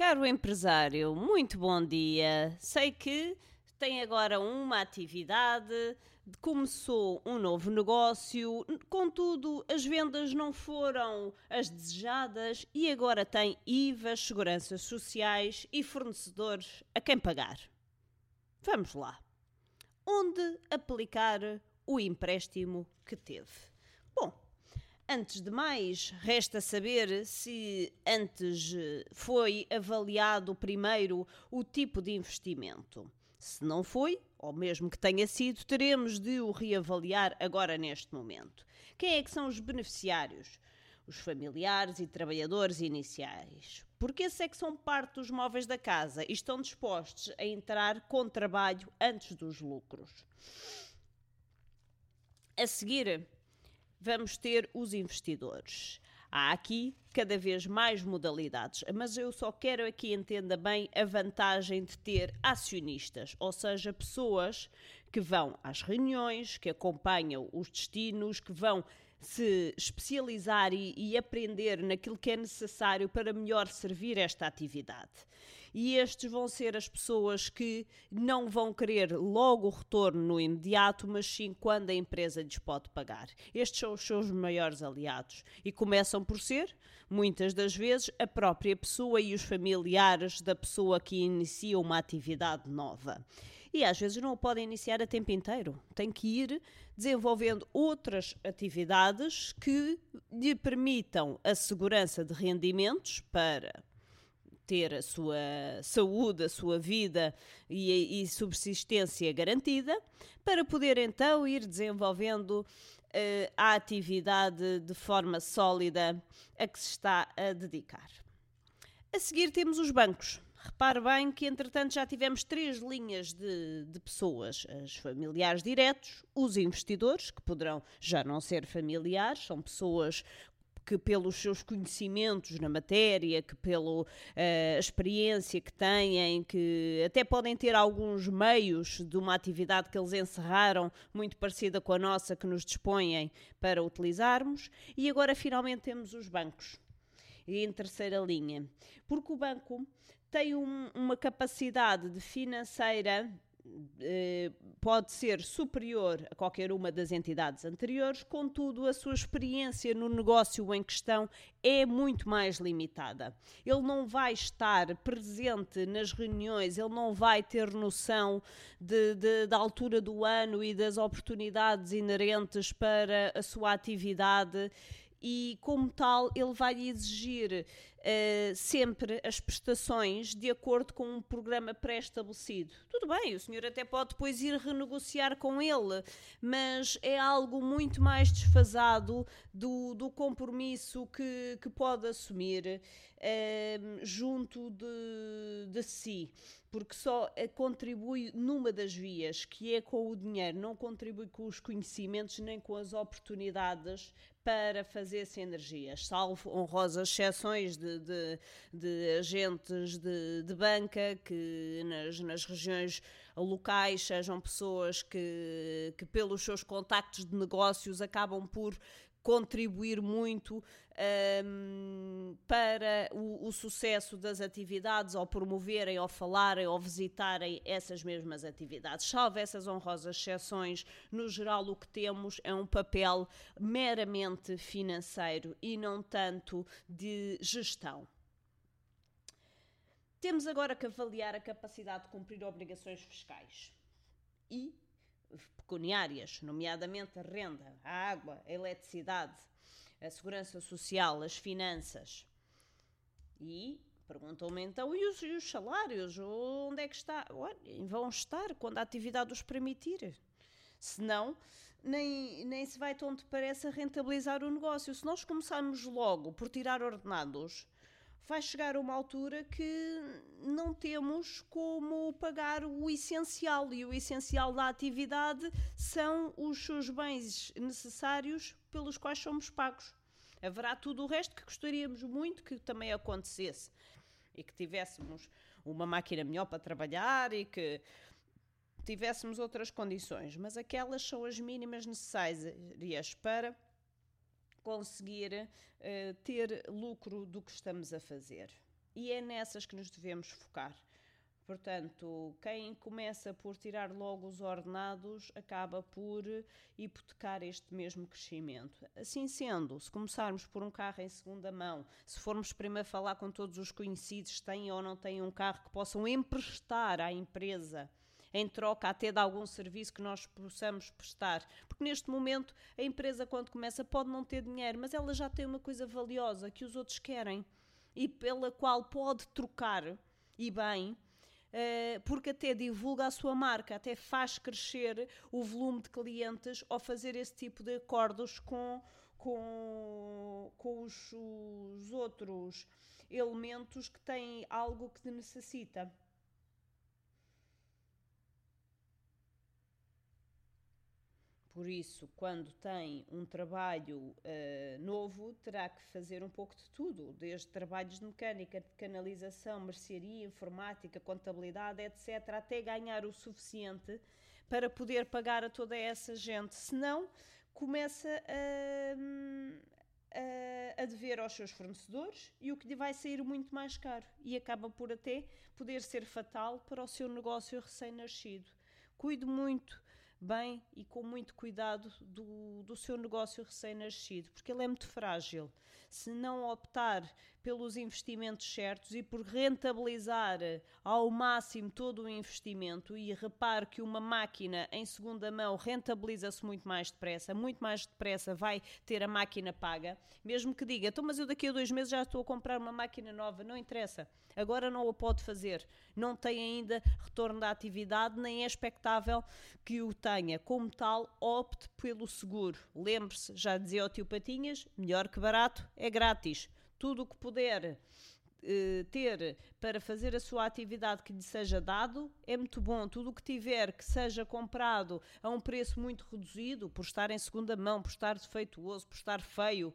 Caro empresário, muito bom dia. Sei que tem agora uma atividade, começou um novo negócio, contudo, as vendas não foram as desejadas e agora tem IVAs, seguranças sociais e fornecedores a quem pagar. Vamos lá. Onde aplicar o empréstimo que teve? Bom, Antes de mais, resta saber se antes eh, foi avaliado primeiro o tipo de investimento. Se não foi, ou mesmo que tenha sido, teremos de o reavaliar agora neste momento. Quem é que são os beneficiários? Os familiares e trabalhadores iniciais. Porque esses é que são parte dos móveis da casa e estão dispostos a entrar com trabalho antes dos lucros. A seguir, vamos ter os investidores. Há aqui cada vez mais modalidades, mas eu só quero aqui entenda bem a vantagem de ter acionistas, ou seja, pessoas que vão às reuniões, que acompanham os destinos, que vão se especializar e, e, aprender naquilo que é necessário para melhor servir esta atividade. E estes vão ser as pessoas que não vão querer logo o retorno no imediato, mas sim quando a empresa lhes pode pagar. Estes são os seus maiores aliados e começam por ser, muitas das vezes, a própria pessoa e os familiares da pessoa que inicia uma atividade nova e às vezes não o podem iniciar a tempo inteiro. Tem que ir desenvolvendo outras atividades que lhe permitam a segurança de rendimentos para ter a sua saúde, a sua vida e, e subsistência garantida, para poder então ir desenvolvendo uh, a atividade de forma sólida a que se está a dedicar. A seguir temos os bancos. Repare bem que, entretanto, já tivemos três linhas de, de, pessoas: os familiares diretos, os investidores, que poderão já não ser familiares, são pessoas que pelos seus conhecimentos na matéria, que pela uh, experiência que têm, que até podem ter alguns meios de uma atividade que eles encerraram, muito parecida com a nossa, que nos dispõem para utilizarmos. E agora finalmente temos os bancos em terceira linha, porque o banco tem um, uma capacidade de financeira eh, pode ser superior a qualquer uma das entidades anteriores, contudo, a sua experiência no negócio em questão é muito mais limitada. Ele não vai estar presente nas reuniões, ele não vai ter noção de, de, da altura do ano e das oportunidades inerentes para a sua atividade e, como tal, ele vai exigir uh, sempre as prestações de acordo com um programa pré-estabelecido. Tudo bem, o senhor até pode depois ir renegociar com ele, mas é algo muito mais desfasado do, do compromisso que, que pode assumir uh, junto de, de si, porque só eh, contribui numa das vias, que é com o dinheiro, não contribui com os conhecimentos nem com as oportunidades para fazer sinergias, salvo honrosas exceções de, de, de agentes de, de, banca que nas, nas regiões locais sejam pessoas que, que, pelos seus contactos de negócios, acabam por contribuir muito um, para o, o, sucesso das atividades, ou promoverem, ou falarem, ou visitarem essas mesmas atividades. Salvo essas honrosas exceções, no geral o que temos é um papel meramente financeiro e não tanto de gestão. Temos agora que avaliar a capacidade de cumprir obrigações fiscais e pecuniárias, nomeadamente a renda, a água, a eletricidade, a segurança social, as finanças. E perguntam-me então, e os, e os, salários? Onde é que está? Vão estar quando a atividade os permitir. Senão, nem, nem se vai tão depressa rentabilizar o negócio. Se nós começarmos logo por tirar ordenados, vai chegar uma altura que não temos como pagar o essencial e o essencial da atividade são os seus bens necessários pelos quais somos pagos. Haverá tudo o resto que gostaríamos muito que também acontecesse e que tivéssemos uma máquina melhor para trabalhar e que tivéssemos outras condições, mas aquelas são as mínimas necessárias para conseguir uh, ter lucro do que estamos a fazer. E é nessas que nos devemos focar. Portanto, quem começa por tirar logo os ordenados acaba por hipotecar este mesmo crescimento. Assim sendo, se começarmos por um carro em segunda mão, se formos primeiro falar com todos os conhecidos, têm ou não têm um carro que possam emprestar à empresa em troca até de algum serviço que nós possamos prestar. Porque neste momento a empresa, quando começa, pode não ter dinheiro, mas ela já tem uma coisa valiosa que os outros querem e pela qual pode trocar e bem eh, porque até divulga a sua marca, até faz crescer o volume de clientes ao fazer esse tipo de acordos com, com, com os, os outros elementos que têm algo que necessita. Por isso, quando tem um trabalho uh, novo, terá que fazer um pouco de tudo, desde trabalhos de mecânica, de canalização, mercearia, informática, contabilidade, etc., até ganhar o suficiente para poder pagar a toda essa gente. Senão, começa a, a, a, dever aos seus fornecedores e o que lhe vai sair muito mais caro e acaba por até poder ser fatal para o seu negócio recém-nascido. Cuide muito bem e com muito cuidado do, do seu negócio recém-nascido, porque ele é muito frágil. Se não optar pelos investimentos certos e por rentabilizar ao máximo todo o investimento, e repare que uma máquina em segunda mão rentabiliza-se muito mais depressa, muito mais depressa vai ter a máquina paga, mesmo que diga, então, mas eu daqui a dois meses já estou a comprar uma máquina nova, não interessa, agora não o pode fazer, não tem ainda retorno da atividade, nem é expectável que o tenha. Como tal, opte pelo seguro. Lembre-se, já dizia o tio Patinhas, melhor que barato é grátis tudo o que puder uh, ter para fazer a sua atividade que lhe seja dado é muito bom. Tudo o que tiver que seja comprado a um preço muito reduzido, por estar em segunda mão, por estar defeituoso, por estar feio,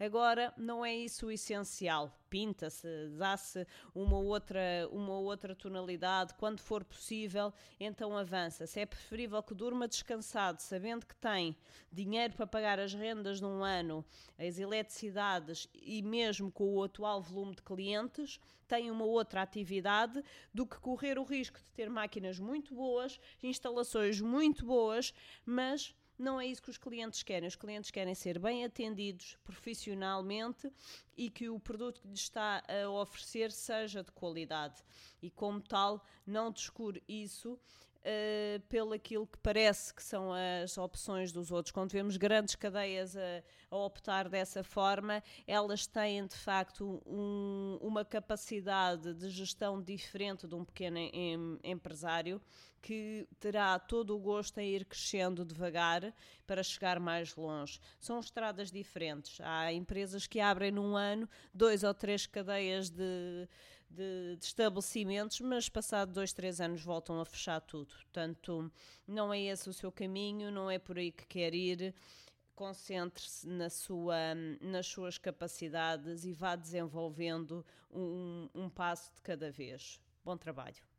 Agora, não é isso o essencial. Pinta-se, dá-se uma outra, uma outra tonalidade, quando for possível, então avança. Se é preferível que durma descansado, sabendo que tem dinheiro para pagar as rendas de um ano, as eletricidades e mesmo com o atual volume de clientes, tem uma outra atividade do que correr o risco de ter máquinas muito boas, instalações muito boas, mas não é isso que os clientes querem. Os clientes querem ser bem atendidos profissionalmente e que o produto que lhes está a oferecer seja de qualidade. E, como tal, não descure isso uh, pelo aquilo que parece que são as opções dos outros. Quando vemos grandes cadeias a, a optar dessa forma, elas têm de facto um, uma capacidade de gestão diferente de um pequeno em, empresário que terá todo o gosto em ir crescendo devagar para chegar mais longe. São estradas diferentes. Há empresas que abrem num ano dois ou três cadeias de de, de, estabelecimentos, mas passado dois, três anos voltam a fechar tudo. Portanto, não é esse o seu caminho, não é por aí que quer ir. Concentre-se na sua, nas suas capacidades e vá desenvolvendo um, um passo de cada vez. Bom trabalho.